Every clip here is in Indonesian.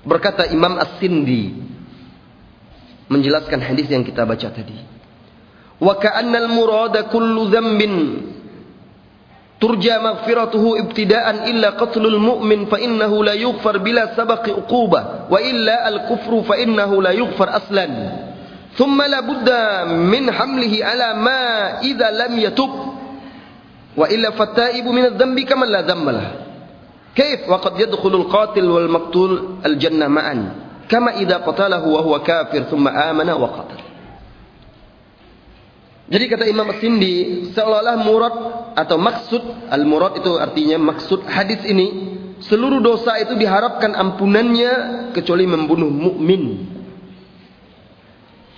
Berkata Imam As-Sindi menjelaskan hadis yang kita baca tadi. Wa ka'annal murada kullu dhanbin turja maghfiratuhu ibtida'an illa qatlul mu'min fa innahu la yughfar bila sabaqi uqubah wa illa al-kufru fa innahu la yughfar aslan. ثم لا بد من حمله على ما إذا لم يتب وإلا illa من الذنب كمن لا ذنب له. كيف وقد يدخل qatil wal الجنة al jannah ma'an kama وهو كافر ثم آمن وقتل thumma amana. Jadi kata Imam Sindi seolah-olah murad atau maksud al murad itu artinya maksud hadis ini seluruh dosa itu diharapkan ampunannya kecuali membunuh mukmin.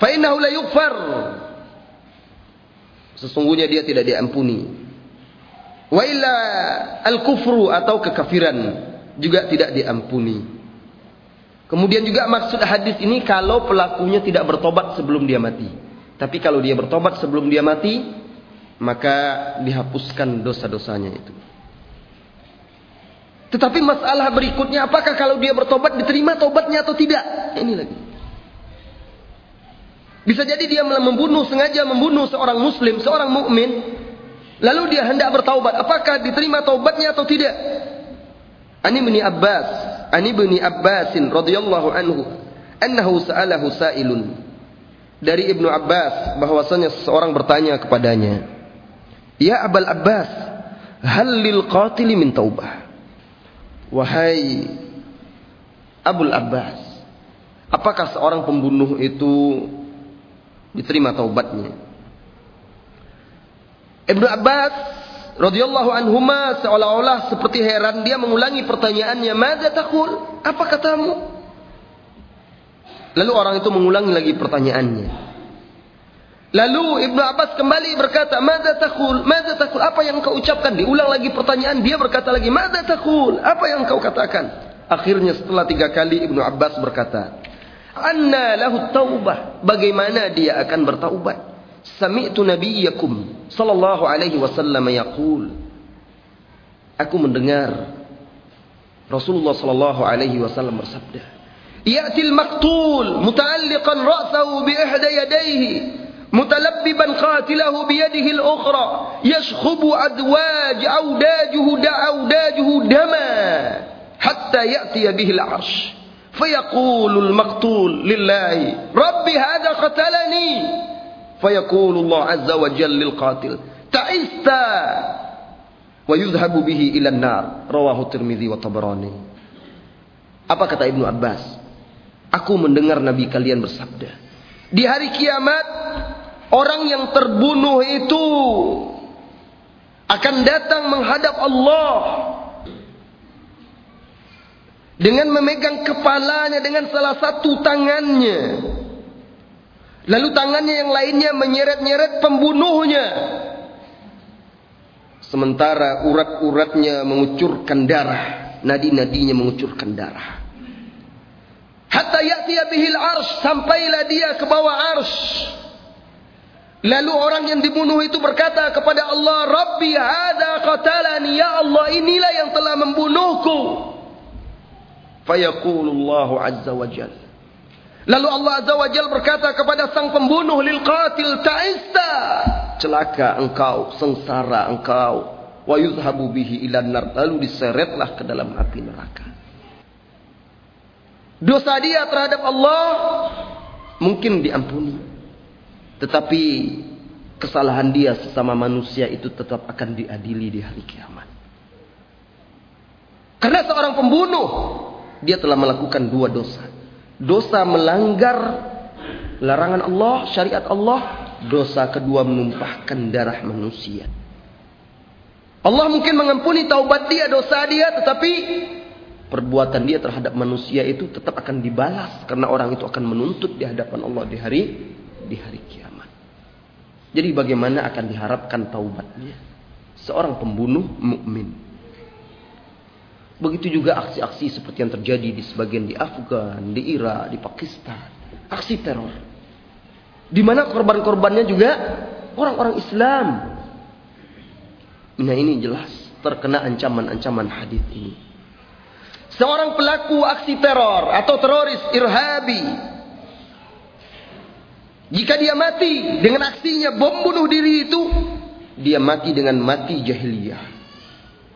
Fa'innahu la yukfar. Sesungguhnya dia tidak diampuni. Wa illa al-kufru atau kekafiran juga tidak diampuni. Kemudian juga maksud hadis ini kalau pelakunya tidak bertobat sebelum dia mati. Tapi kalau dia bertobat sebelum dia mati, maka dihapuskan dosa-dosanya itu. Tetapi masalah berikutnya apakah kalau dia bertobat diterima tobatnya atau tidak? Ini lagi. Bisa jadi dia membunuh sengaja membunuh seorang muslim, seorang mukmin, Lalu dia hendak bertaubat. Apakah diterima taubatnya atau tidak? Ani bin Abbas, Ani bin Abbasin radhiyallahu anhu, annahu sa'alahu sa'ilun. Dari Ibnu Abbas bahwasanya seseorang bertanya kepadanya, "Ya Abul Abbas, hal lil qatil min taubah?" Wahai Abul Abbas, apakah seorang pembunuh itu diterima taubatnya? Ibnu Abbas radhiyallahu anhuma seolah-olah seperti heran dia mengulangi pertanyaannya, "Madza taqul?" Apa katamu? Lalu orang itu mengulangi lagi pertanyaannya. Lalu Ibnu Abbas kembali berkata, "Madza taqul? Madza taqul? Apa yang kau ucapkan?" Diulang lagi pertanyaan, dia berkata lagi, "Madza taqul? Apa yang kau katakan?" Akhirnya setelah tiga kali Ibnu Abbas berkata, "Anna lahu taubah?" Bagaimana dia akan bertaubat? Sami'tu nabiyyakum sallallahu alaihi wasallam yaqul Aku mendengar Rasulullah sallallahu alaihi wasallam bersabda Ya'til maqtul muta'alliqan ra'sahu bi ihda yadayhi mutalabbiban qatilahu bi yadihi al-ukhra yashkhubu adwaj awdajuhu da'awdajuhu dama hatta ya'ti bihi al-'arsh فيقول المقتول لله ربي هذا قتلني فيقول azza wa jallil qatil. Ta'ista. Wa yudhabu bihi ilan nar. Rawahu tirmidhi. Apa kata Ibnu Abbas? Aku mendengar Nabi kalian bersabda. Di hari kiamat, orang yang terbunuh itu akan datang menghadap Allah dengan memegang kepalanya dengan salah satu tangannya Lalu tangannya yang lainnya menyeret-nyeret pembunuhnya. Sementara urat-uratnya mengucurkan darah. Nadi-nadinya mengucurkan darah. Hatta ya'tiya bihil arsh. Sampailah dia ke bawah arsh. Lalu orang yang dibunuh itu berkata kepada Allah, Rabbi hadha qatalani, ya Allah inilah yang telah membunuhku. Fayaqulullahu azza wa jalla. Lalu Allah Azza wa Jal berkata kepada sang pembunuh lil qatil ta'ista. Celaka engkau, sengsara engkau. Wa yuzhabu bihi ilan nar. Lalu diseretlah ke dalam api neraka. Dosa dia terhadap Allah mungkin diampuni. Tetapi kesalahan dia sesama manusia itu tetap akan diadili di hari kiamat. Karena seorang pembunuh, dia telah melakukan dua dosa dosa melanggar larangan Allah, syariat Allah, dosa kedua menumpahkan darah manusia. Allah mungkin mengampuni taubat dia, dosa dia, tetapi perbuatan dia terhadap manusia itu tetap akan dibalas karena orang itu akan menuntut di hadapan Allah di hari di hari kiamat. Jadi bagaimana akan diharapkan taubatnya seorang pembunuh mukmin? Begitu juga aksi-aksi seperti yang terjadi di sebagian di Afgan, di Irak, di Pakistan. Aksi teror. Di mana korban-korbannya juga orang-orang Islam. Nah ini jelas terkena ancaman-ancaman hadis ini. seorang pelaku aksi teror atau teroris irhabi jika dia mati dengan aksinya bom bunuh diri itu dia mati dengan mati jahiliyah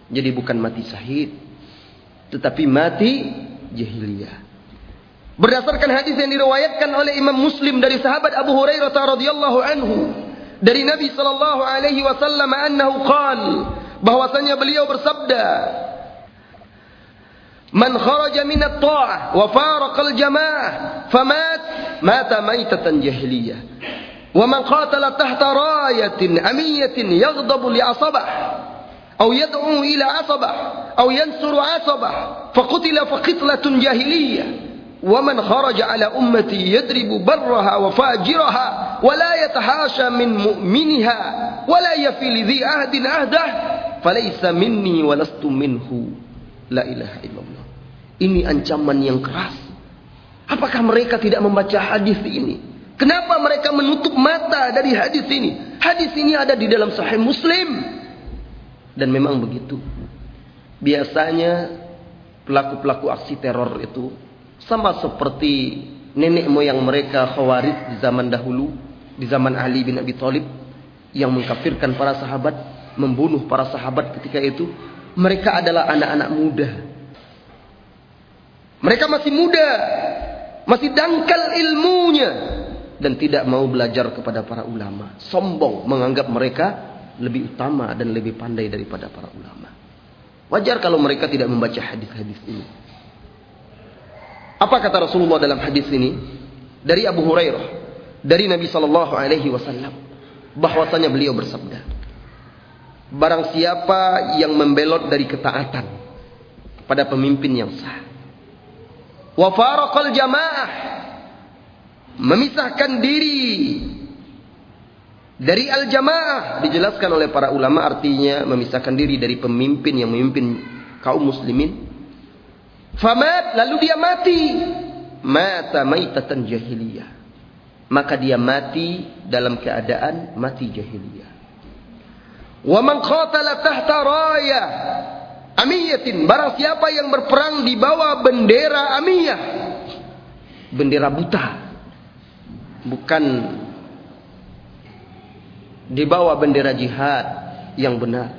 jadi bukan mati syahid tetapi mati jahiliyah. Berdasarkan hadis yang diriwayatkan oleh Imam Muslim dari sahabat Abu Hurairah radhiyallahu anhu dari Nabi sallallahu alaihi wasallam annahu qal bahwasanya beliau bersabda Man kharaja min at-ta'ah wa faraqa al-jamaah famat mata maitatan jahiliyah. Wa man qatala tahta rayatin amiyatin yaghdabu li asabah أو يدعو إلى عصبة أو ينصر عصبة فقتل فقتلة جاهلية ومن خرج على أمتي يدرب برها وفاجرها ولا يتحاشى من مؤمنها ولا يفي لذي عهد عهده فليس مني ولست منه لا إله إلا الله ini ancaman yang keras apakah mereka tidak membaca hadis ini kenapa mereka menutup mata dari hadis ini hadis ini ada di dalam sahih muslim dan memang begitu biasanya pelaku-pelaku aksi teror itu sama seperti nenek moyang mereka Khawarij di zaman dahulu, di zaman Ali bin Abi Thalib yang mengkafirkan para sahabat, membunuh para sahabat ketika itu. Mereka adalah anak-anak muda. Mereka masih muda, masih dangkal ilmunya dan tidak mau belajar kepada para ulama. Sombong menganggap mereka lebih utama dan lebih pandai daripada para ulama. Wajar kalau mereka tidak membaca hadis-hadis ini. Apa kata Rasulullah dalam hadis ini? Dari Abu Hurairah, dari Nabi Shallallahu Alaihi Wasallam, bahwasanya beliau bersabda, Barang siapa yang membelot dari ketaatan pada pemimpin yang sah, wa faraqal jamaah, memisahkan diri dari al-jamaah dijelaskan oleh para ulama artinya memisahkan diri dari pemimpin yang memimpin kaum muslimin Famat lalu dia mati. Mata maitatan jahiliyah. Maka dia mati dalam keadaan mati jahiliyah. Wa man qatala tahta raya amiyatin. Barang siapa yang berperang di bawah bendera amiyah. Bendera buta. Bukan di bawah bendera jihad yang benar.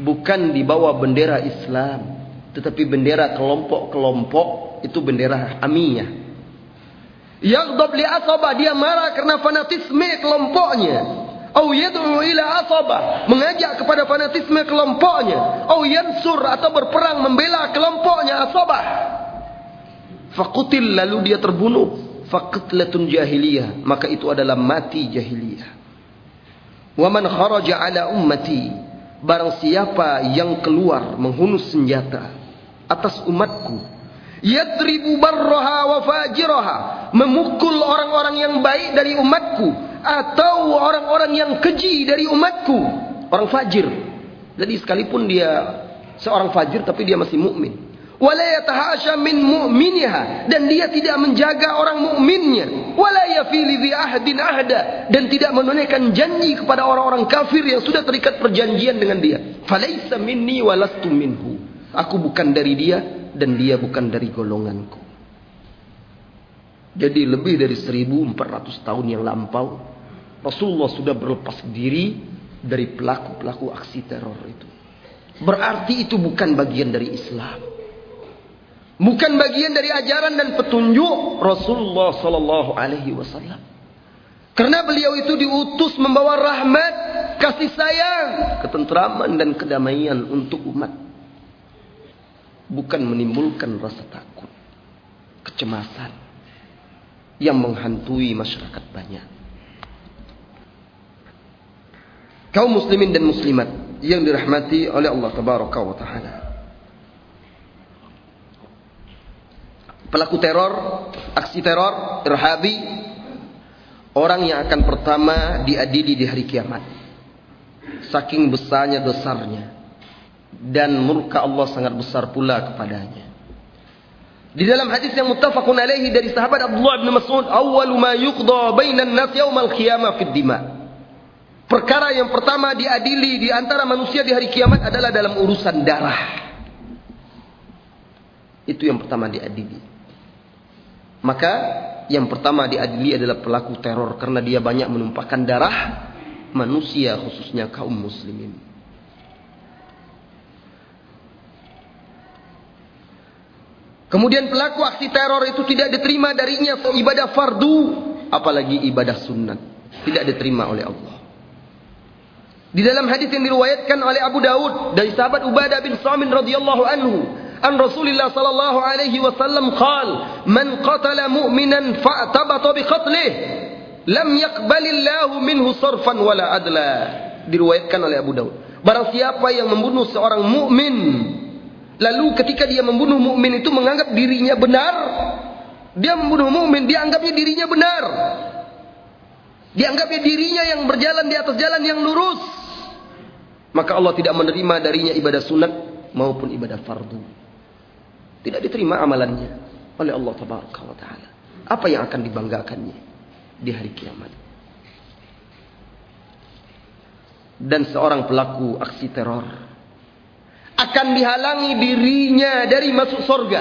Bukan di bawah bendera Islam tetapi bendera kelompok-kelompok itu bendera amiyah. Yaghdab li asaba dia marah karena fanatisme kelompoknya. Au yad'u ila asaba mengajak kepada fanatisme kelompoknya. Au yansur atau berperang membela kelompoknya asabah. Faqutil lalu dia terbunuh. Faqatlatun jahiliyah maka itu adalah mati jahiliyah. Wa man kharaja ala ummati barang siapa yang keluar menghunus senjata atas umatku. Yadribu barraha wa fajiraha. Memukul orang-orang yang baik dari umatku. Atau orang-orang yang keji dari umatku. Orang fajir. Jadi sekalipun dia seorang fajir tapi dia masih mukmin. Wala yatahasha min mu'miniha dan dia tidak menjaga orang mukminnya. Wala yafili bi ahdin ahda dan tidak menunaikan janji kepada orang-orang kafir yang sudah terikat perjanjian dengan dia. Falaisa minni walastu minhu. Aku bukan dari dia dan dia bukan dari golonganku. Jadi lebih dari 1400 tahun yang lampau Rasulullah sudah berlepas diri dari pelaku-pelaku aksi teror itu. Berarti itu bukan bagian dari Islam. Bukan bagian dari ajaran dan petunjuk Rasulullah sallallahu alaihi wasallam. Karena beliau itu diutus membawa rahmat, kasih sayang, ketentraman dan kedamaian untuk umat bukan menimbulkan rasa takut, kecemasan yang menghantui masyarakat banyak. Kaum muslimin dan muslimat yang dirahmati oleh Allah tabaraka wa taala. Pelaku teror, aksi teror, irhabi, orang yang akan pertama diadili di hari kiamat. Saking besarnya dosarnya, dan murka Allah sangat besar pula kepadanya. Di dalam hadis yang muttafaqun alaihi dari sahabat Abdullah bin Mas'ud, "Awwalu ma yuqda bainan nas yaumal qiyamah fid dima." Perkara yang pertama diadili di antara manusia di hari kiamat adalah dalam urusan darah. Itu yang pertama diadili. Maka yang pertama diadili adalah pelaku teror karena dia banyak menumpahkan darah manusia khususnya kaum muslimin. Kemudian pelaku aksi teror itu tidak diterima darinya ibadah fardu, apalagi ibadah sunnat. Tidak diterima oleh Allah. Di dalam hadis yang diriwayatkan oleh Abu Daud dari sahabat Ubadah bin Samin radhiyallahu anhu, an Rasulullah sallallahu alaihi wasallam qal, "Man qatala mu'minan fa'tabata bi qatlih, lam yaqbalillahu minhu sarfan wala adla." Diriwayatkan oleh Abu Daud. Barang siapa yang membunuh seorang mukmin Lalu ketika dia membunuh mukmin itu menganggap dirinya benar, dia membunuh mukmin, dia anggapnya dirinya benar. Dianggapnya dirinya yang berjalan di atas jalan yang lurus. Maka Allah tidak menerima darinya ibadah sunat maupun ibadah fardu. Tidak diterima amalannya oleh Allah Taala. Apa yang akan dibanggakannya di hari kiamat? Dan seorang pelaku aksi teror akan dihalangi dirinya dari masuk sorga.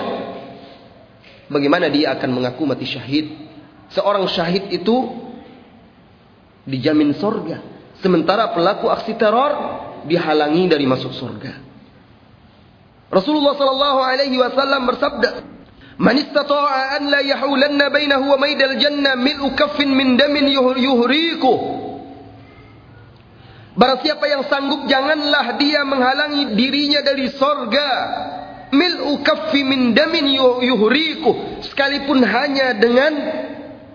Bagaimana dia akan mengaku mati syahid? Seorang syahid itu dijamin sorga. Sementara pelaku aksi teror dihalangi dari masuk sorga. Rasulullah sallallahu alaihi wasallam bersabda, "Man istata'a an la yahulanna bainahu wa maidal jannah mil'u kaffin min damin yuhriku." Barang siapa yang sanggup janganlah dia menghalangi dirinya dari sorga. Mil'u kaffi min damin yuhriku. Sekalipun hanya dengan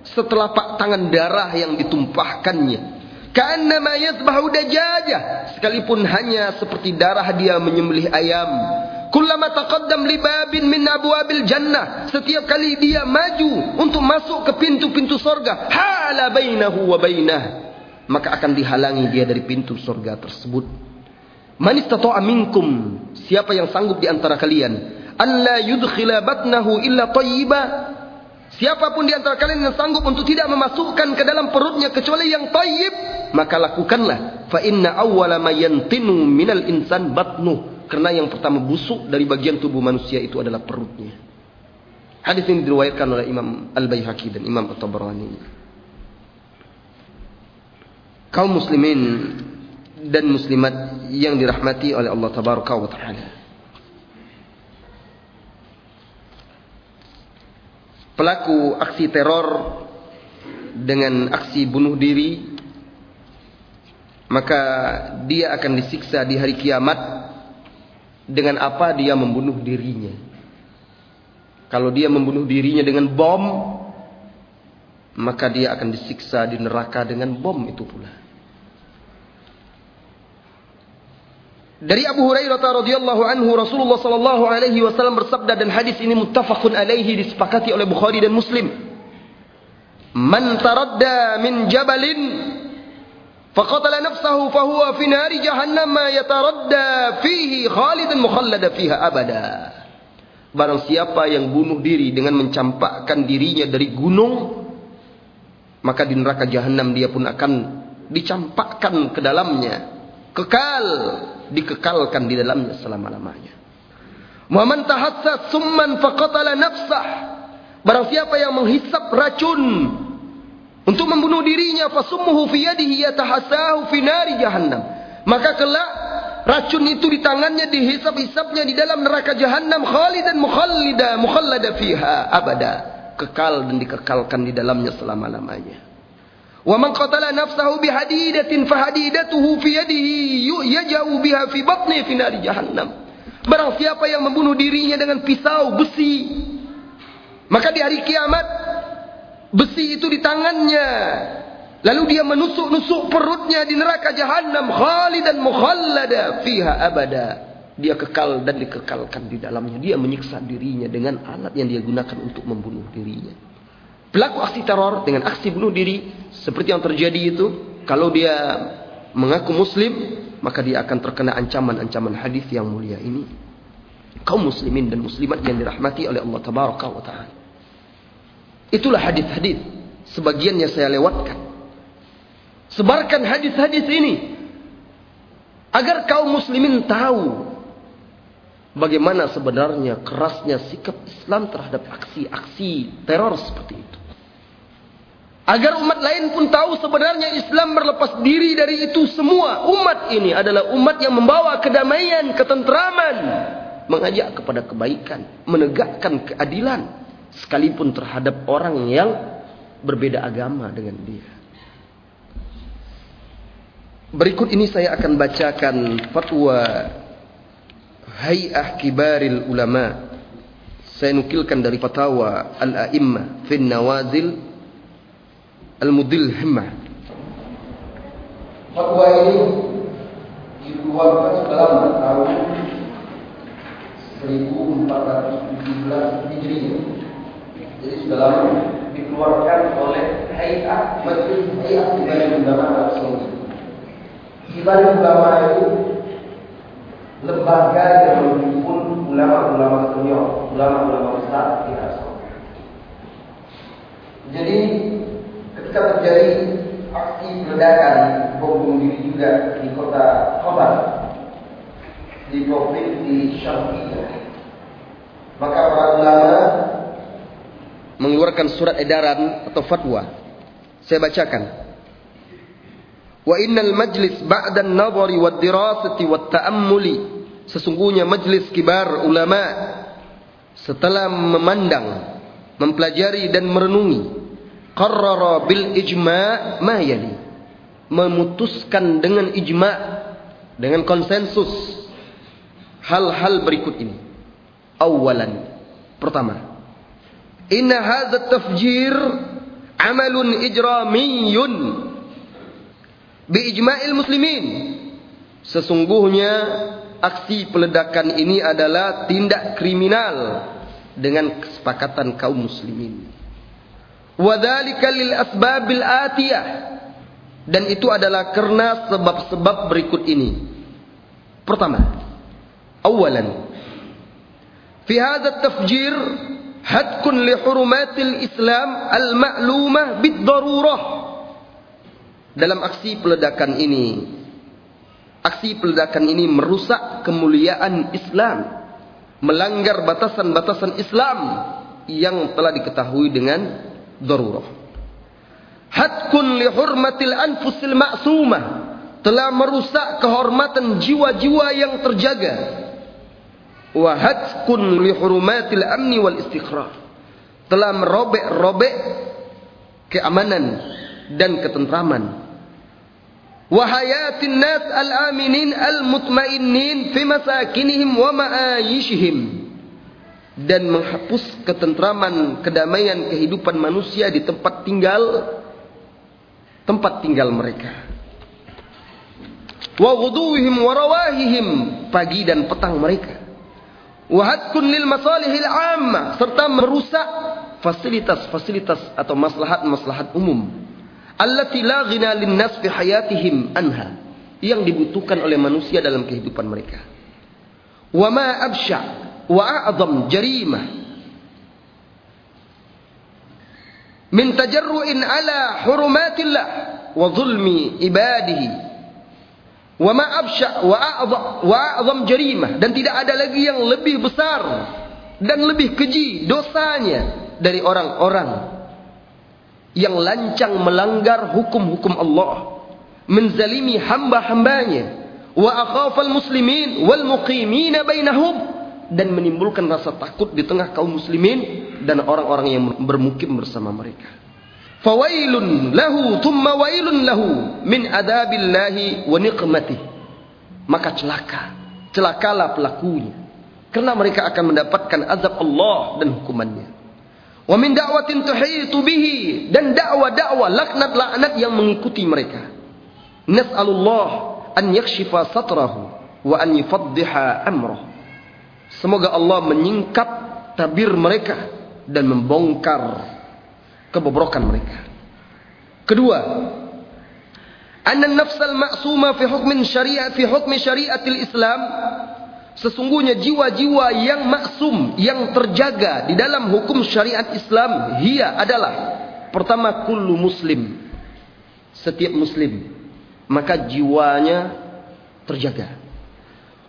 setelapak tangan darah yang ditumpahkannya. Ka'annama yasbahu dajajah. Sekalipun hanya seperti darah dia menyembelih ayam. Kullama taqaddam li babin min abwabil jannah. Setiap kali dia maju untuk masuk ke pintu-pintu sorga. Hala bainahu wa bainah maka akan dihalangi dia dari pintu surga tersebut. Man istata'a minkum, siapa yang sanggup di antara kalian, alla yudkhila batnahu illa tayyiba. Siapa pun di antara kalian yang sanggup untuk tidak memasukkan ke dalam perutnya kecuali yang tayyib, maka lakukanlah. Fa inna awwala ma yantinu minal insan batnu. Karena yang pertama busuk dari bagian tubuh manusia itu adalah perutnya. Hadis ini diriwayatkan oleh Imam Al-Baihaqi dan Imam At-Tabarani kaum muslimin dan muslimat yang dirahmati oleh Allah tabaraka wa taala. Pelaku aksi teror dengan aksi bunuh diri maka dia akan disiksa di hari kiamat dengan apa dia membunuh dirinya. Kalau dia membunuh dirinya dengan bom, maka dia akan disiksa di neraka dengan bom itu pula. Dari Abu Hurairah radhiyallahu anhu Rasulullah sallallahu alaihi wasallam bersabda dan hadis ini muttafaqun alaihi disepakati oleh Bukhari dan Muslim. Man taradda min jabalin faqatala nafsahu fahuwa fi nari jahannam yataradda fihi khalidan mukhallada fiha abada. Barang siapa yang bunuh diri dengan mencampakkan dirinya dari gunung maka di neraka jahanam dia pun akan dicampakkan ke dalamnya kekal dikekalkan di dalamnya selama-lamanya. Muhammad tahassas summan faqatala nafsah. Barang siapa yang menghisap racun untuk membunuh dirinya fasummuhu fi yadihi yatahassahu fi nari jahannam. Maka kelak racun itu di tangannya dihisap-hisapnya di dalam neraka jahanam khalidan mukhallida mukhallada fiha abada. Kekal dan dikekalkan di dalamnya selama-lamanya. Wa man qatala nafsahu bihadidatin fahadidatuhu fi yadihi yaja'u biha fi batni fi nari jahannam. Barang siapa yang membunuh dirinya dengan pisau besi, maka di hari kiamat besi itu di tangannya. Lalu dia menusuk-nusuk perutnya di neraka jahanam khalidan mukhallada fiha abada. Dia kekal dan dikekalkan di dalamnya. Dia menyiksa dirinya dengan alat yang dia gunakan untuk membunuh dirinya. Pelaku aksi teror dengan aksi bunuh diri seperti yang terjadi itu, kalau dia mengaku muslim, maka dia akan terkena ancaman-ancaman hadis yang mulia ini. Kaum muslimin dan muslimat yang dirahmati oleh Allah tabaraka wa taala. Itulah hadis-hadis. Sebagiannya saya lewatkan. Sebarkan hadis-hadis ini agar kaum muslimin tahu bagaimana sebenarnya kerasnya sikap Islam terhadap aksi-aksi teror seperti itu. Agar umat lain pun tahu sebenarnya Islam berlepas diri dari itu semua. Umat ini adalah umat yang membawa kedamaian, ketentraman. Mengajak kepada kebaikan. Menegakkan keadilan. Sekalipun terhadap orang yang berbeda agama dengan dia. Berikut ini saya akan bacakan fatwa Hay'ah Kibaril Ulama. Saya nukilkan dari fatwa Al-A'immah fin Nawazil Al-Mudilhimah. Fatwa ini dikeluarkan dalam tahun 1417 Hijriah. Jadi sudah lama dikeluarkan oleh Hayat Majlis Hayat Kibarin Ulama Arab Saudi. Kibarin Ulama itu lembaga yang menghimpun ulama-ulama senior, ulama-ulama besar di Arab Saudi. Jadi ketika terjadi aksi ledakan bom bunuh diri juga di kota Khobar di provinsi Syarqiyah maka para ulama mengeluarkan surat edaran atau fatwa. Saya bacakan. Wa innal majlis ba'da an-nadhari wad-dirasati wat-ta'ammuli sesungguhnya majlis kibar ulama setelah memandang mempelajari dan merenungi. Qarrara bil ijma' ma yali. Memutuskan dengan ijma' dengan konsensus hal-hal berikut ini. Awalan. Pertama inna hadha tafjir amalun ijramiyun bi ijma'il muslimin sesungguhnya aksi peledakan ini adalah tindak kriminal dengan kesepakatan kaum muslimin Wadhalika lil asbabil atiyah. Dan itu adalah karena sebab-sebab berikut ini. Pertama, awalan. Fi hadha tafjir hadkun li hurumatil Islam al-ma'lumah bid-darurah. Dalam aksi peledakan ini, aksi peledakan ini merusak kemuliaan Islam, melanggar batasan-batasan Islam yang telah diketahui dengan darurah. Hatkun li hurmatil anfusil ma'sumah telah merusak kehormatan jiwa-jiwa yang terjaga. Wa hatkun li hurmatil amni wal istiqrar telah merobek-robek keamanan dan ketentraman. Wahayatin nas al-aminin al-mutmainnin fi masakinihim wa ma'ayishihim dan menghapus ketentraman, kedamaian kehidupan manusia di tempat tinggal tempat tinggal mereka. Wa ghuduhim wa rawahihim pagi dan petang mereka. Wahadkun lil masalihil amma serta merusak fasilitas-fasilitas atau maslahat-maslahat umum. Allati la ghina lin nas fi hayatihim anha yang dibutuhkan oleh manusia dalam kehidupan mereka. Wa ma absha wa a'zam jarimah min tajarru'in ala hurumatillah wa zulmi ibadihi wa ma absya wa a'dha wa a'dham jarimah. Dan tidak ada lagi yang lebih besar dan lebih keji dosanya dari orang-orang yang lancang melanggar hukum-hukum Allah menzalimi hamba-hambanya wa akhafal muslimin wal muqimina bainahum dan menimbulkan rasa takut di tengah kaum muslimin dan orang-orang yang bermukim bersama mereka. Fawailun lahu thumma wailun lahu min adabillahi wa niqmatih. Maka celaka, celakalah pelakunya. Karena mereka akan mendapatkan azab Allah dan hukumannya. Wa min da'watin tuhitu bihi dan dakwah-dakwah laknat-laknat yang mengikuti mereka. Nas'alullah an yakshifa satrahu wa an yufaddiha amrahu. Semoga Allah menyingkap tabir mereka dan membongkar kebobrokan mereka. Kedua, anna nafsal ma'suma fi hukmin syariat fi hukmi syariatil Islam sesungguhnya jiwa-jiwa yang maksum yang terjaga di dalam hukum syariat Islam hia adalah pertama kullu muslim setiap muslim maka jiwanya terjaga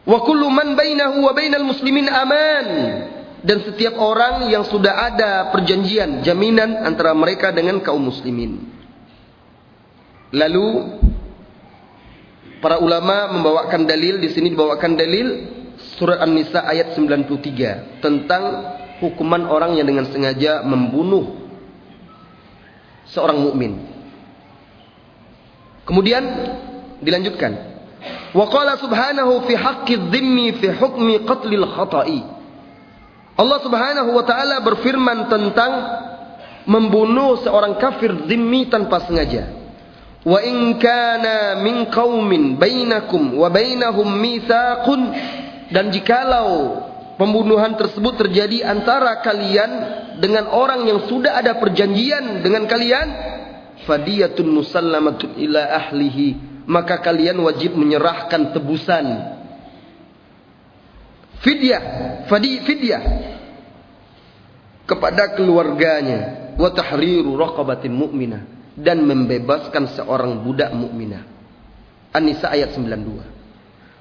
Wa kullu man bainahu wa bainal muslimin aman. Dan setiap orang yang sudah ada perjanjian, jaminan antara mereka dengan kaum muslimin. Lalu para ulama membawakan dalil di sini dibawakan dalil surat An-Nisa ayat 93 tentang hukuman orang yang dengan sengaja membunuh seorang mukmin. Kemudian dilanjutkan. Wa qala subhanahu fi haqqi dhimmi fi hukmi qatlil khata'i. Allah Subhanahu wa taala berfirman tentang membunuh seorang kafir dhimmi tanpa sengaja. Wa in kana min qaumin bainakum wa bainahum mitsaqun. Dan jikalau pembunuhan tersebut terjadi antara kalian dengan orang yang sudah ada perjanjian dengan kalian fadiyatun musallamatun ila ahlihi. Maka kalian wajib menyerahkan tebusan fidyah fadi fidyah. Kepada keluarganya. Wa tahriru raqabatin mu'minah. Dan membebaskan seorang budak mukminah An-Nisa ayat 92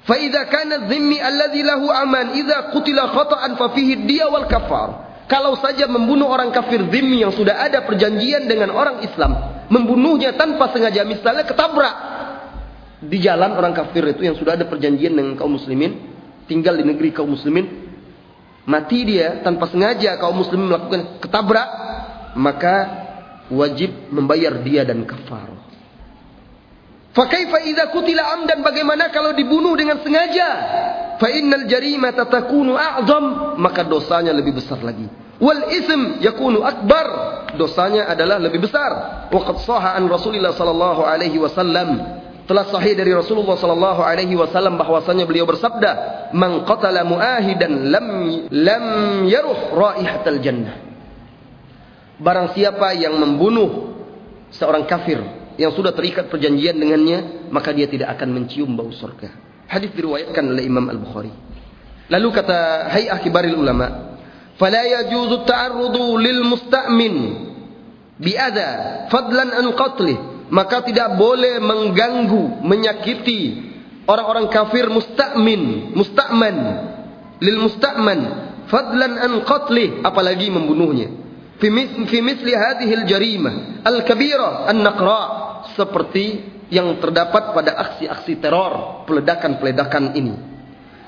fa idza kana dhimmi alladhi lahu aman idza qutila khata'an fa fihi diya wal kafar. Kalau saja membunuh orang kafir zimmi yang sudah ada perjanjian dengan orang Islam membunuhnya tanpa sengaja misalnya ketabrak. Di jalan orang kafir itu yang sudah ada perjanjian dengan kaum muslimin tinggal di negeri kaum muslimin, mati dia tanpa sengaja kaum muslimin melakukan ketabrak, maka wajib membayar dia dan kafar. Fakaifa idza kutila amdan bagaimana kalau dibunuh dengan sengaja? Fa innal jarimata takunu a'zam, maka dosanya lebih besar lagi. Wal ism yakunu akbar, dosanya adalah lebih besar. Wa qad sahha an Rasulillah sallallahu alaihi wasallam telah sahih dari Rasulullah sallallahu alaihi wasallam bahwasanya beliau bersabda, "Man qatala muahidan lam lam yaruh raihatal jannah." Barang siapa yang membunuh seorang kafir yang sudah terikat perjanjian dengannya, maka dia tidak akan mencium bau surga. Hadis diriwayatkan oleh Imam Al-Bukhari. Lalu kata Hay'ah Kibaril Ulama, "Fala yajuzu ta'arrudu lil musta'min bi'adha fadlan an qatlih." Maka tidak boleh mengganggu, menyakiti orang-orang kafir musta'min, musta'man lil musta'man fadlan an qatlih, apalagi membunuhnya. Fi misli hadhihi al-jarimah al-kabira an-naqra' seperti yang terdapat pada aksi-aksi teror, peledakan-peledakan ini.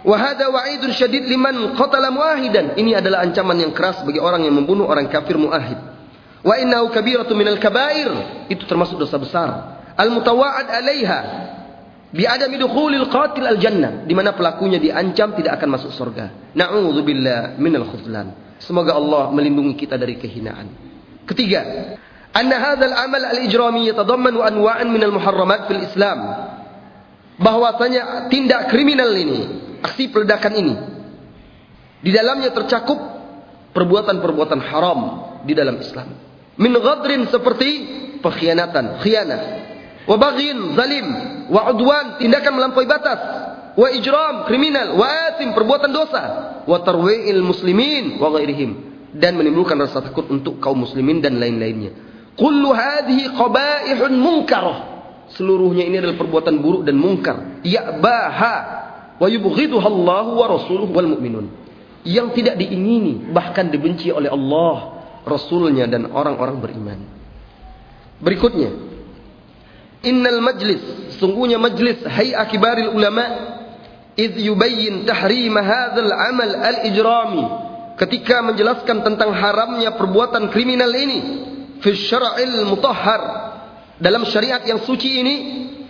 Wahada wa'idun syadid liman qatala muahidan. Ini adalah ancaman yang keras bagi orang yang membunuh orang kafir muahid. Wa innahu kabiratu minal kabair. Itu termasuk dosa besar. Al-mutawa'ad 'alaiha bi adami dukhulil qatil al-jannah, di mana pelakunya diancam tidak akan masuk surga. Na'udzubillah minal khuzlan. Semoga Allah melindungi kita dari kehinaan. Ketiga, anna hadzal amal al-ijrami yatadammanu anwa'an minal muharramat fil Islam. Bahwasanya tindak kriminal ini, aksi peledakan ini di dalamnya tercakup perbuatan-perbuatan haram di dalam Islam. Min ghadrin seperti pengkhianatan, khianah, wa baghin, zalim, wa udwan, tindakan melampaui batas, wa ijram, kriminal, wa asim, perbuatan dosa, wa tarwi'il muslimin wa ghairihim dan menimbulkan rasa takut untuk kaum muslimin dan lain-lainnya. Kullu hadhihi qabaihun munkarah. Seluruhnya ini adalah perbuatan buruk dan mungkar. Ya'baha wa yubghiduha Allah wa rasuluhu wal mu'minun. Yang tidak diingini bahkan dibenci oleh Allah, Rasulnya dan orang-orang beriman. Berikutnya, innal majlis, sungguhnya majlis hay'a kibaril ulama id yubayyin tahrim hadzal amal al-ijrami ketika menjelaskan tentang haramnya perbuatan kriminal ini fi syara'il mutahhar dalam syariat yang suci ini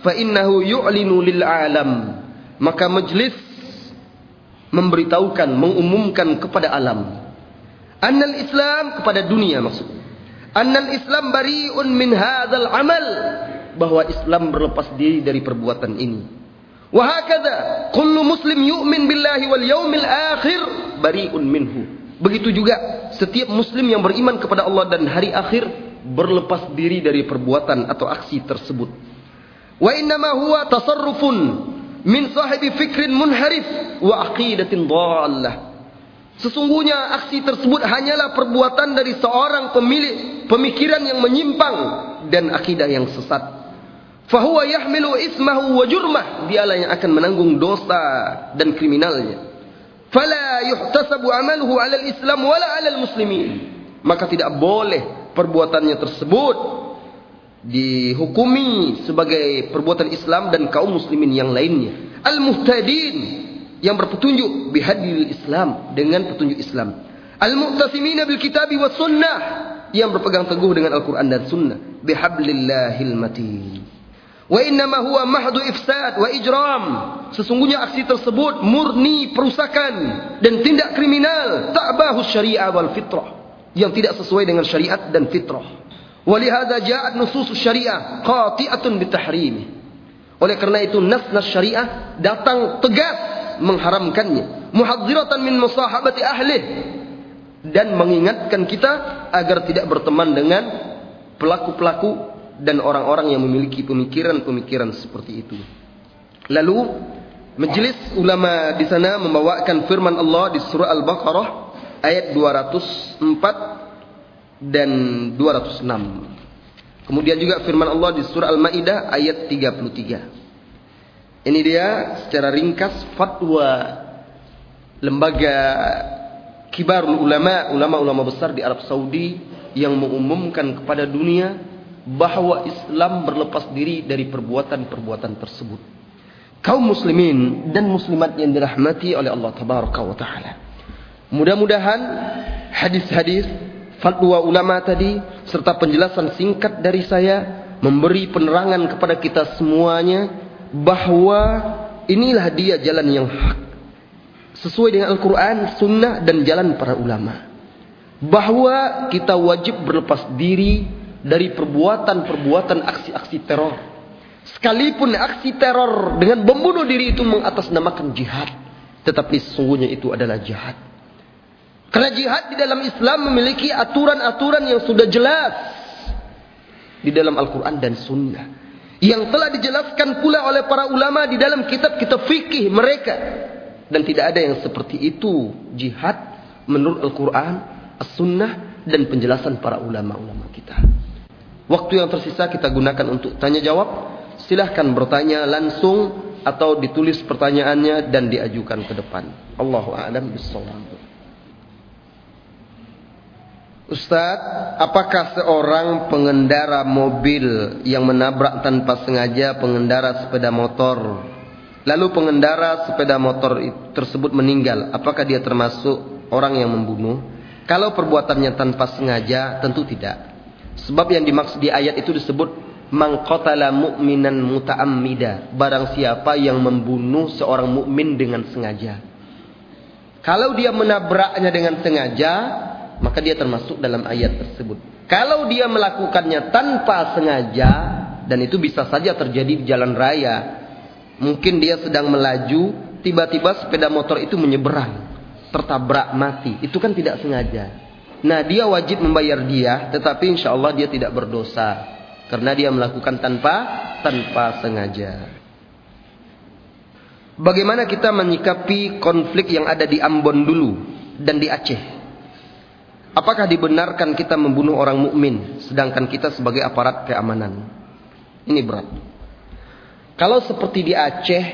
fa innahu yu'linu lil alam maka majlis memberitahukan mengumumkan kepada alam annal islam kepada dunia maksudnya annal islam bari'un min hadzal amal bahwa Islam berlepas diri dari perbuatan ini wa hakadha kullu muslim yu'min billahi wal yaumil akhir bari'un minhu begitu juga setiap muslim yang beriman kepada Allah dan hari akhir berlepas diri dari perbuatan atau aksi tersebut. Wa innama huwa tasarrufun min sahibi fikrin munharif wa aqidatin dhallah. Sesungguhnya aksi tersebut hanyalah perbuatan dari seorang pemilik pemikiran yang menyimpang dan akidah yang sesat. fahuwa yahmilu ismahu wa jurmah. Dialah yang akan menanggung dosa dan kriminalnya. Fala yuhtasabu amaluhu 'ala al-Islam wala 'ala al-muslimin. Maka tidak boleh perbuatannya tersebut dihukumi sebagai perbuatan Islam dan kaum muslimin yang lainnya. Al-muhtadin yang berpetunjuk bihadil Islam dengan petunjuk Islam. Al-mu'tasimina bil kitabi was sunnah yang berpegang teguh dengan Al-Qur'an dan sunnah bihablillahil matin. Wa innama huwa mahdu ifsad wa ijram. Sesungguhnya aksi tersebut murni perusakan dan tindak kriminal ta'bahu syariah wal fitrah yang tidak sesuai dengan syariat dan fitrah. Walihada ja'at nusus syariah qati'atun bitahrimi. Oleh karena itu nas-nas syariah datang tegas mengharamkannya. Muhadziratan min musahabati ahlih dan mengingatkan kita agar tidak berteman dengan pelaku-pelaku dan orang-orang yang memiliki pemikiran-pemikiran seperti itu. Lalu majelis ulama di sana membawakan firman Allah di surah Al-Baqarah ayat 204 dan 206. Kemudian juga firman Allah di surah Al-Maidah ayat 33. Ini dia secara ringkas fatwa lembaga kibar ulama, ulama-ulama besar di Arab Saudi yang mengumumkan kepada dunia bahwa Islam berlepas diri dari perbuatan-perbuatan tersebut. Kaum muslimin dan muslimat yang dirahmati oleh Allah tabaraka wa taala. Mudah-mudahan hadis-hadis fatwa ulama tadi serta penjelasan singkat dari saya memberi penerangan kepada kita semuanya bahwa inilah dia jalan yang hak sesuai dengan Al-Quran, Sunnah dan jalan para ulama. Bahwa kita wajib berlepas diri dari perbuatan-perbuatan aksi-aksi teror. Sekalipun aksi teror dengan membunuh diri itu mengatasnamakan jihad, tetapi sesungguhnya itu adalah jihad. Karena jihad di dalam Islam memiliki aturan-aturan yang sudah jelas di dalam Al-Quran dan Sunnah. Yang telah dijelaskan pula oleh para ulama di dalam kitab-kitab fikih mereka. Dan tidak ada yang seperti itu jihad menurut Al-Quran, As-Sunnah, dan penjelasan para ulama-ulama kita. Waktu yang tersisa kita gunakan untuk tanya jawab. Silahkan bertanya langsung atau ditulis pertanyaannya dan diajukan ke depan. Allahu a'lam. Ustaz, apakah seorang pengendara mobil yang menabrak tanpa sengaja pengendara sepeda motor, lalu pengendara sepeda motor tersebut meninggal, apakah dia termasuk orang yang membunuh? Kalau perbuatannya tanpa sengaja, tentu tidak. Sebab yang dimaksud di ayat itu disebut mangqatala mu'minan muta'ammida, barang siapa yang membunuh seorang mukmin dengan sengaja. Kalau dia menabraknya dengan sengaja, maka dia termasuk dalam ayat tersebut. Kalau dia melakukannya tanpa sengaja dan itu bisa saja terjadi di jalan raya. Mungkin dia sedang melaju, tiba-tiba sepeda motor itu menyeberang, tertabrak mati. Itu kan tidak sengaja. Nah, dia wajib membayar dia, tetapi insya Allah dia tidak berdosa karena dia melakukan tanpa tanpa sengaja. Bagaimana kita menyikapi konflik yang ada di Ambon dulu dan di Aceh? Apakah dibenarkan kita membunuh orang mukmin sedangkan kita sebagai aparat keamanan? Ini berat. Kalau seperti di Aceh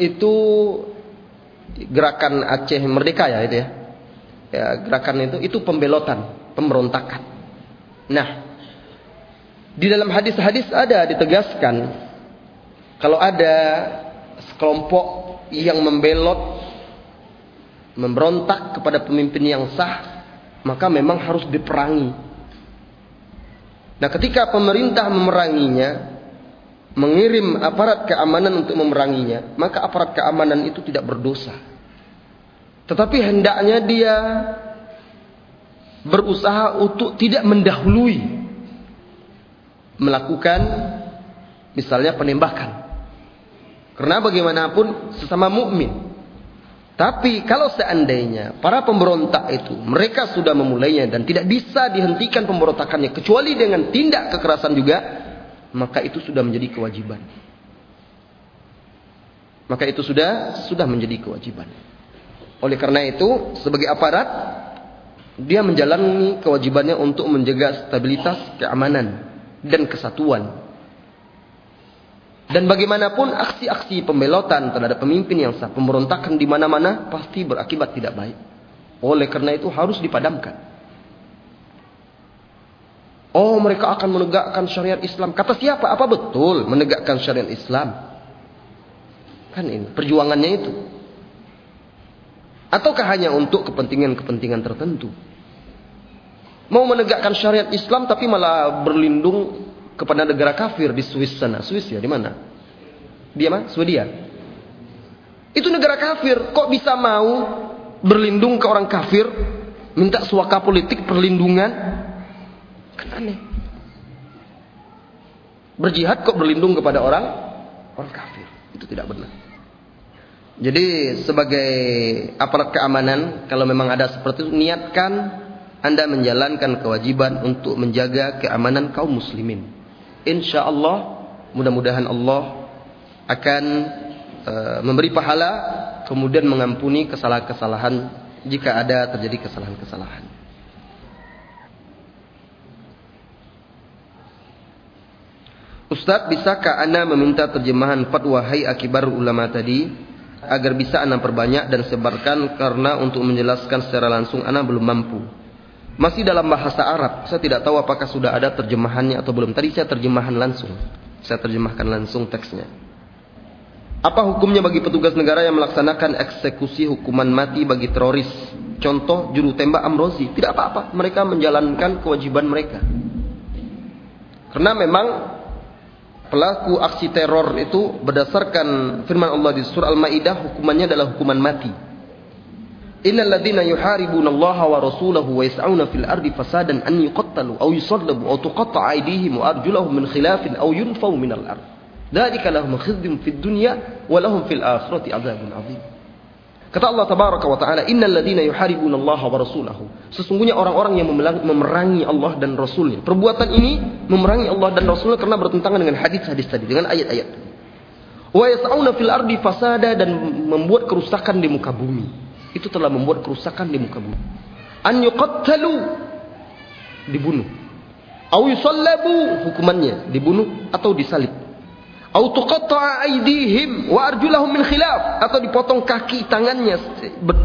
itu gerakan Aceh Merdeka ya itu ya. Ya, gerakan itu itu pembelotan, pemberontakan. Nah, di dalam hadis-hadis ada ditegaskan kalau ada sekelompok yang membelot memberontak kepada pemimpin yang sah maka memang harus diperangi. Nah, ketika pemerintah memeranginya, mengirim aparat keamanan untuk memeranginya, maka aparat keamanan itu tidak berdosa. Tetapi hendaknya dia berusaha untuk tidak mendahului melakukan misalnya penembakan. Karena bagaimanapun sesama mukmin tapi kalau seandainya para pemberontak itu mereka sudah memulainya dan tidak bisa dihentikan pemberontakannya kecuali dengan tindak kekerasan juga, maka itu sudah menjadi kewajiban. Maka itu sudah sudah menjadi kewajiban. Oleh karena itu, sebagai aparat dia menjalani kewajibannya untuk menjaga stabilitas, keamanan dan kesatuan. Dan bagaimanapun aksi-aksi pembelotan terhadap pemimpin yang sah, pemberontakan di mana-mana pasti berakibat tidak baik. Oleh karena itu harus dipadamkan. Oh mereka akan menegakkan syariat Islam. Kata siapa? Apa betul menegakkan syariat Islam? Kan ini perjuangannya itu. Ataukah hanya untuk kepentingan-kepentingan tertentu? Mau menegakkan syariat Islam tapi malah berlindung kepada negara kafir di Swiss sana. Swiss ya di mana? Dia mah Swedia. Itu negara kafir, kok bisa mau berlindung ke orang kafir, minta suaka politik perlindungan? Kan aneh. Berjihad kok berlindung kepada orang orang kafir. Itu tidak benar. Jadi sebagai aparat keamanan, kalau memang ada seperti itu, niatkan Anda menjalankan kewajiban untuk menjaga keamanan kaum muslimin insya Allah mudah-mudahan Allah akan uh, memberi pahala kemudian mengampuni kesalahan-kesalahan jika ada terjadi kesalahan-kesalahan. Ustadz, bisakah Anda meminta terjemahan fatwa hai akibar ulama tadi agar bisa Anda perbanyak dan sebarkan karena untuk menjelaskan secara langsung Anda belum mampu. Masih dalam bahasa Arab. Saya tidak tahu apakah sudah ada terjemahannya atau belum. Tadi saya terjemahan langsung. Saya terjemahkan langsung teksnya. Apa hukumnya bagi petugas negara yang melaksanakan eksekusi hukuman mati bagi teroris? Contoh juru tembak Amrozi. Tidak apa-apa. Mereka menjalankan kewajiban mereka. Karena memang pelaku aksi teror itu berdasarkan firman Allah di surah Al-Maidah hukumannya adalah hukuman mati. Innal ladzina yuharibuna Allah wa rasulahu wa yas'una fil ardi fasadan an yuqattalu aw yusallabu aw tuqatta'a aydihim wa arjuluhum min khilafin aw yunfaw min al ard. Dzalika lahum khizyun fid dunya wa lahum fil akhirati adzabun adzim. Kata Allah tabaraka wa taala, "Innal ladzina yuharibuna Allah wa rasulahu." Sesungguhnya orang-orang yang memerangi Allah dan Rasulnya. Perbuatan ini memerangi Allah dan Rasulnya karena bertentangan dengan hadis-hadis tadi, dengan ayat-ayat. Wa yas'una fil ardi fasada dan membuat kerusakan di muka bumi itu telah membuat kerusakan di muka bumi. An yuqattalu dibunuh. Au yusallabu hukumannya dibunuh atau disalib. Au tuqatta'a aydihim wa arjulahum min khilaf atau dipotong kaki tangannya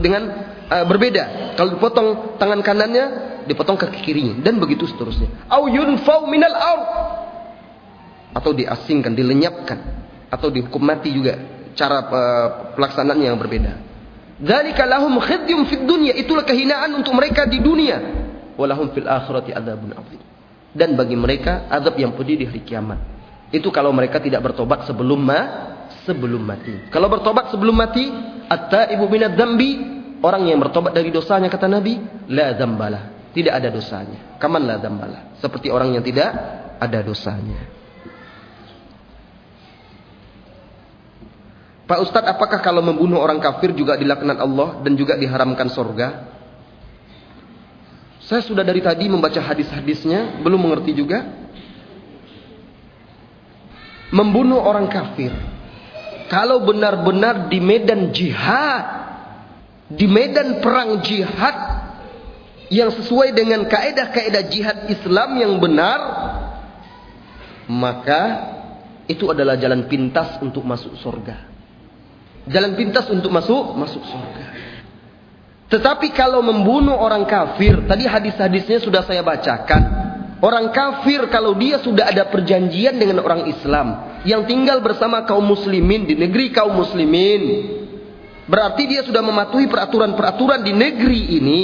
dengan uh, berbeda. Kalau dipotong tangan kanannya, dipotong kaki kirinya dan begitu seterusnya. Au yunfau minal ard atau diasingkan, dilenyapkan atau dihukum mati juga. Cara uh, pelaksanaannya yang berbeda. Dzalika lahum khizyun fid dunya. Itulah kehinaan untuk mereka di dunia. Walahum fil akhirati adzabun adzim. Dan bagi mereka azab yang pedih di hari kiamat. Itu kalau mereka tidak bertobat sebelum ma sebelum mati. Kalau bertobat sebelum mati, at-taibu minadz dzambi, orang yang bertobat dari dosanya kata Nabi, la dzambalah. Tidak ada dosanya. Kaman la dzambalah. Seperti orang yang tidak ada dosanya. Pak Ustadz, apakah kalau membunuh orang kafir juga dilaknat Allah dan juga diharamkan surga? Saya sudah dari tadi membaca hadis-hadisnya, belum mengerti juga. Membunuh orang kafir. Kalau benar-benar di medan jihad, di medan perang jihad yang sesuai dengan kaedah-kaedah jihad Islam yang benar, maka itu adalah jalan pintas untuk masuk surga. Jalan pintas untuk masuk masuk surga. Tetapi kalau membunuh orang kafir, tadi hadis-hadisnya sudah saya bacakan. Orang kafir kalau dia sudah ada perjanjian dengan orang Islam yang tinggal bersama kaum muslimin di negeri kaum muslimin, berarti dia sudah mematuhi peraturan-peraturan di negeri ini.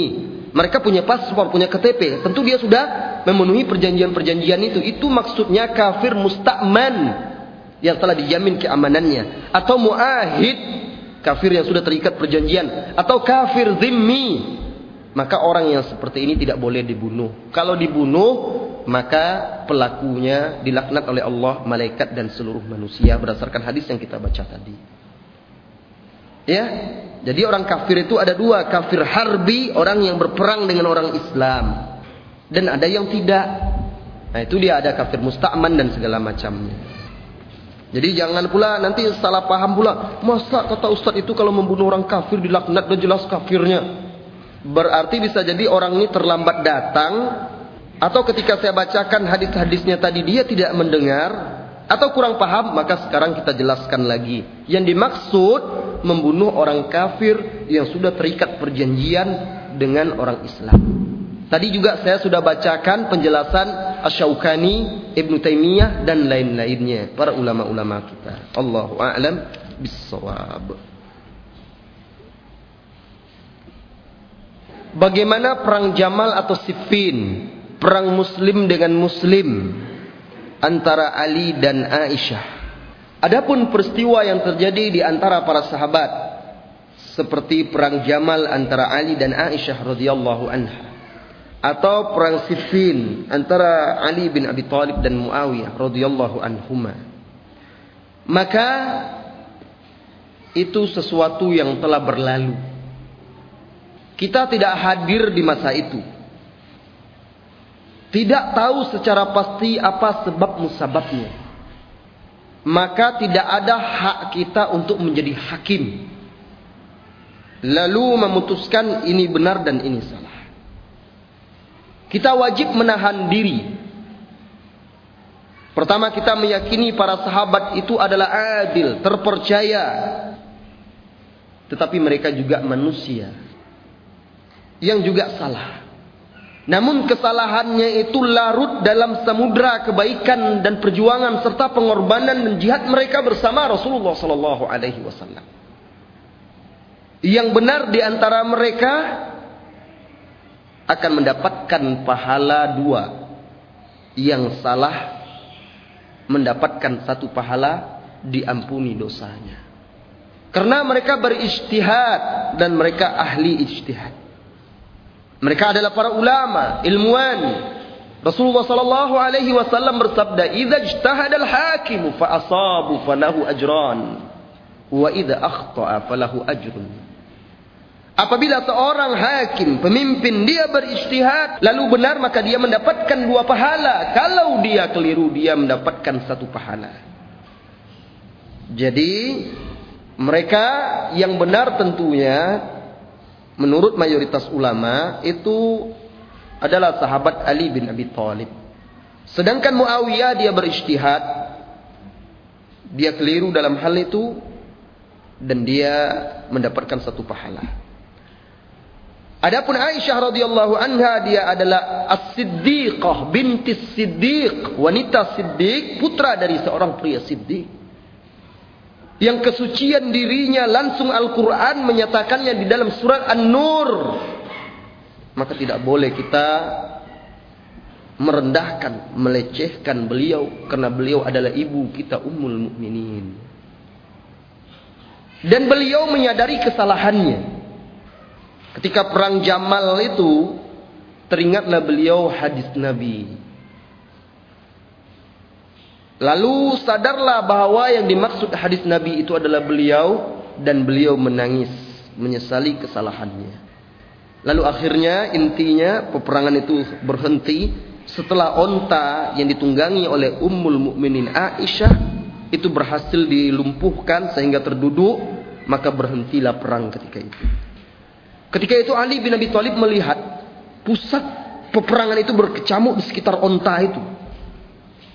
Mereka punya paspor, punya KTP. Tentu dia sudah memenuhi perjanjian-perjanjian itu. Itu maksudnya kafir mustakman yang telah dijamin keamanannya. Atau muahid kafir yang sudah terikat perjanjian. Atau kafir zimmi maka orang yang seperti ini tidak boleh dibunuh. Kalau dibunuh maka pelakunya dilaknat oleh Allah malaikat dan seluruh manusia berdasarkan hadis yang kita baca tadi. Ya? Jadi orang kafir itu ada dua kafir harbi orang yang berperang dengan orang Islam dan ada yang tidak. Nah itu dia ada kafir musta'man dan segala macamnya jadi jangan pula nanti salah paham pula. Masa kata Ustadz itu kalau membunuh orang kafir dilaknat dan jelas kafirnya. Berarti bisa jadi orang ini terlambat datang. Atau ketika saya bacakan hadis-hadisnya tadi dia tidak mendengar. atau kurang paham, maka sekarang kita jelaskan lagi. Yang dimaksud membunuh orang kafir yang sudah terikat perjanjian dengan orang Islam. Tadi juga saya sudah bacakan penjelasan Asy-Syaukani, Ibnu Taimiyah dan lain-lainnya, para ulama-ulama kita. Allahu a'lam bissawab. Bagaimana perang Jamal atau Siffin? Perang muslim dengan muslim antara Ali dan Aisyah. Adapun peristiwa yang terjadi di antara para sahabat seperti perang Jamal antara Ali dan Aisyah radhiyallahu anha atau perang Siffin antara Ali bin Abi Thalib dan Muawiyah radhiyallahu anhuma. Maka itu sesuatu yang telah berlalu. Kita tidak hadir di masa itu. Tidak tahu secara pasti apa sebab musababnya. Maka tidak ada hak kita untuk menjadi hakim. Lalu memutuskan ini benar dan ini salah. Kita wajib menahan diri. Pertama kita meyakini para sahabat itu adalah adil, terpercaya. Tetapi mereka juga manusia. Yang juga salah. Namun kesalahannya itu larut dalam samudra kebaikan dan perjuangan serta pengorbanan dan jihad mereka bersama Rasulullah sallallahu alaihi wasallam. Yang benar di antara mereka akan mendapatkan pahala dua. Yang salah mendapatkan satu pahala diampuni dosanya. Karena mereka berijtihad dan mereka ahli ijtihad. Mereka adalah para ulama, ilmuwan. Rasulullah sallallahu alaihi wasallam bersabda, "Idza ijtahada al-hakimu fa asabu falahu ajran, wa idza akhta'a falahu ajrun." Apabila seorang hakim, pemimpin, dia berijtihad, lalu benar maka dia mendapatkan dua pahala. Kalau dia keliru, dia mendapatkan satu pahala. Jadi, mereka yang benar tentunya, menurut mayoritas ulama, itu adalah sahabat Ali bin Abi Thalib. Sedangkan Muawiyah dia berijtihad, dia keliru dalam hal itu, dan dia mendapatkan satu pahala. Adapun Aisyah radhiyallahu anha dia adalah As-Siddiqah binti Siddiq, wanita Siddiq, putra dari seorang pria Siddiq. Yang kesucian dirinya langsung Al-Qur'an menyatakannya di dalam surat An-Nur. Maka tidak boleh kita merendahkan, melecehkan beliau karena beliau adalah ibu kita Ummul Mukminin. Dan beliau menyadari kesalahannya. Ketika perang Jamal itu teringatlah beliau hadis Nabi. Lalu sadarlah bahwa yang dimaksud hadis Nabi itu adalah beliau dan beliau menangis menyesali kesalahannya. Lalu akhirnya intinya peperangan itu berhenti setelah onta yang ditunggangi oleh Ummul Mukminin Aisyah itu berhasil dilumpuhkan sehingga terduduk maka berhentilah perang ketika itu. Ketika itu Ali bin Abi Thalib melihat pusat peperangan itu berkecamuk di sekitar onta itu.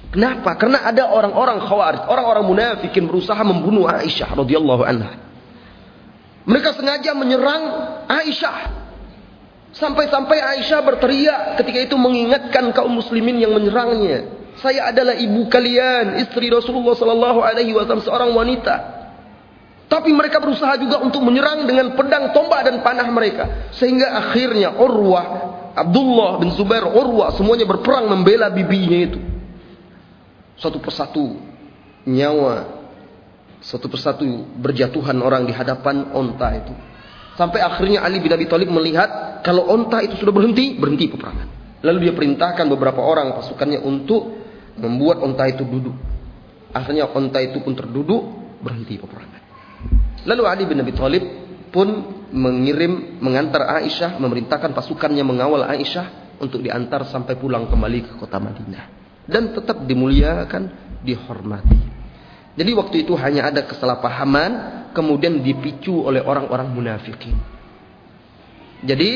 Kenapa? Karena ada orang-orang khawarij, orang-orang munafikin berusaha membunuh Aisyah radhiyallahu anha. Mereka sengaja menyerang Aisyah. Sampai-sampai Aisyah berteriak ketika itu mengingatkan kaum muslimin yang menyerangnya. Saya adalah ibu kalian, istri Rasulullah sallallahu alaihi wasallam, seorang wanita. Tapi mereka berusaha juga untuk menyerang dengan pedang, tombak dan panah mereka. Sehingga akhirnya Urwah, Abdullah bin Zubair, Urwah semuanya berperang membela bibinya itu. Satu persatu nyawa, satu persatu berjatuhan orang di hadapan onta itu. Sampai akhirnya Ali bin Abi Thalib melihat kalau onta itu sudah berhenti, berhenti peperangan. Lalu dia perintahkan beberapa orang pasukannya untuk membuat onta itu duduk. Akhirnya onta itu pun terduduk, berhenti peperangan. Lalu Ali bin Abi Thalib pun mengirim mengantar Aisyah, memerintahkan pasukannya mengawal Aisyah untuk diantar sampai pulang kembali ke kota Madinah dan tetap dimuliakan, dihormati. Jadi waktu itu hanya ada kesalahpahaman kemudian dipicu oleh orang-orang munafikin. Jadi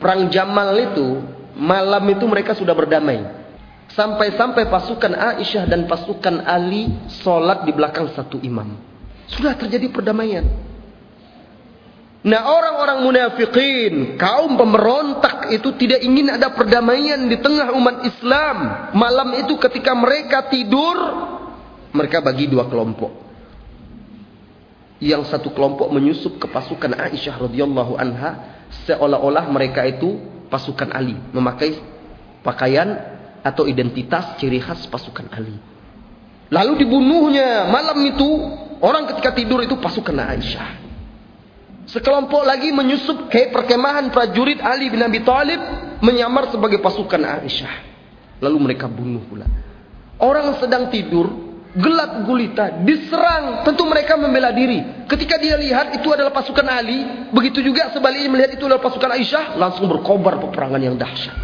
perang Jamal itu malam itu mereka sudah berdamai. Sampai-sampai pasukan Aisyah dan pasukan Ali sholat di belakang satu imam. Sudah terjadi perdamaian. Nah orang-orang munafikin, kaum pemberontak itu tidak ingin ada perdamaian di tengah umat Islam. Malam itu ketika mereka tidur, mereka bagi dua kelompok. Yang satu kelompok menyusup ke pasukan Aisyah radhiyallahu anha seolah-olah mereka itu pasukan Ali, memakai pakaian atau identitas ciri khas pasukan Ali. Lalu dibunuhnya malam itu orang ketika tidur itu pasukan Aisyah. Sekelompok lagi menyusup ke perkemahan prajurit Ali bin Abi Thalib menyamar sebagai pasukan Aisyah. Lalu mereka bunuh pula. Orang sedang tidur, gelap gulita, diserang, tentu mereka membela diri. Ketika dia lihat itu adalah pasukan Ali, begitu juga sebaliknya melihat itu adalah pasukan Aisyah, langsung berkobar peperangan yang dahsyat.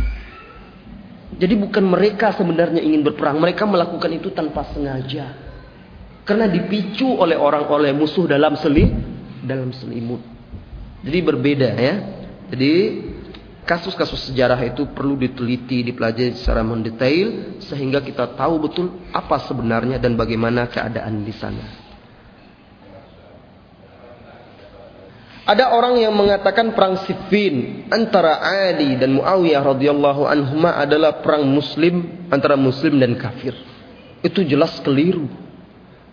Jadi bukan mereka sebenarnya ingin berperang, mereka melakukan itu tanpa sengaja. Karena dipicu oleh orang oleh musuh dalam selim dalam selimut. Jadi berbeda ya. Jadi kasus-kasus sejarah itu perlu diteliti, dipelajari secara mendetail sehingga kita tahu betul apa sebenarnya dan bagaimana keadaan di sana. Ada orang yang mengatakan perang Siffin antara Ali dan Muawiyah radhiyallahu anhuma adalah perang muslim antara muslim dan kafir. Itu jelas keliru.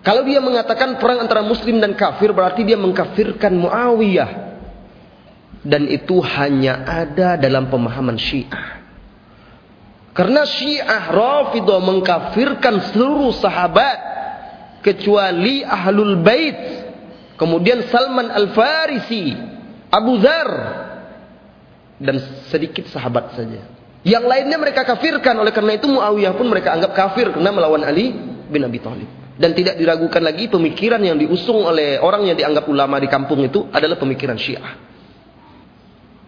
Kalau dia mengatakan perang antara muslim dan kafir berarti dia mengkafirkan Muawiyah. Dan itu hanya ada dalam pemahaman Syiah. Karena Syiah Rafidah mengkafirkan seluruh sahabat kecuali Ahlul Bait. Kemudian Salman Al-Farisi, Abu Dhar dan sedikit sahabat saja. Yang lainnya mereka kafirkan oleh karena itu Muawiyah pun mereka anggap kafir karena melawan Ali bin Abi Thalib. Dan tidak diragukan lagi pemikiran yang diusung oleh orang yang dianggap ulama di kampung itu adalah pemikiran syiah.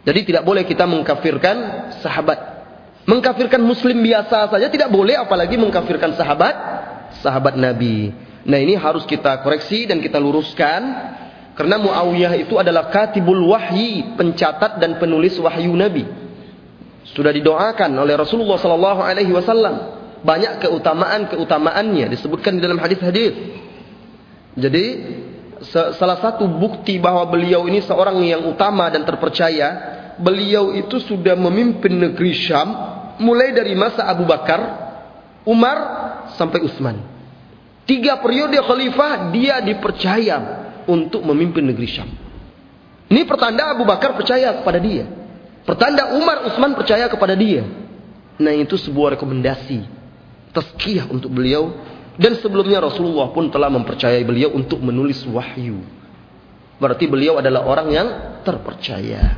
Jadi tidak boleh kita mengkafirkan sahabat. Mengkafirkan muslim biasa saja tidak boleh apalagi mengkafirkan sahabat sahabat Nabi. Nah ini harus kita koreksi dan kita luruskan. Karena Muawiyah itu adalah katibul wahyi, pencatat dan penulis wahyu Nabi. Sudah didoakan oleh Rasulullah Sallallahu Alaihi Wasallam banyak keutamaan-keutamaannya disebutkan di dalam hadis-hadis. Jadi salah satu bukti bahwa beliau ini seorang yang utama dan terpercaya, beliau itu sudah memimpin negeri Syam mulai dari masa Abu Bakar, Umar sampai Utsman. Tiga periode khalifah dia dipercaya untuk memimpin negeri Syam. Ini pertanda Abu Bakar percaya kepada dia. Pertanda Umar Utsman percaya kepada dia. Nah itu sebuah rekomendasi tazkiyah untuk beliau dan sebelumnya Rasulullah pun telah mempercayai beliau untuk menulis wahyu. Berarti beliau adalah orang yang terpercaya.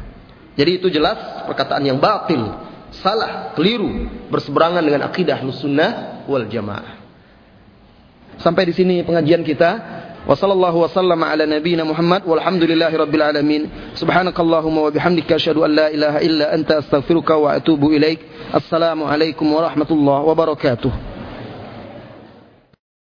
Jadi itu jelas perkataan yang batil, salah, keliru, berseberangan dengan akidah sunnah wal jamaah. Sampai di sini pengajian kita. وصلى الله وسلم على نبينا محمد والحمد لله رب العالمين. سبحانك اللهم وبحمدك أشهد أن لا إله إلا أنت أستغفرك وأتوب إليك. السلام عليكم ورحمة الله وبركاته.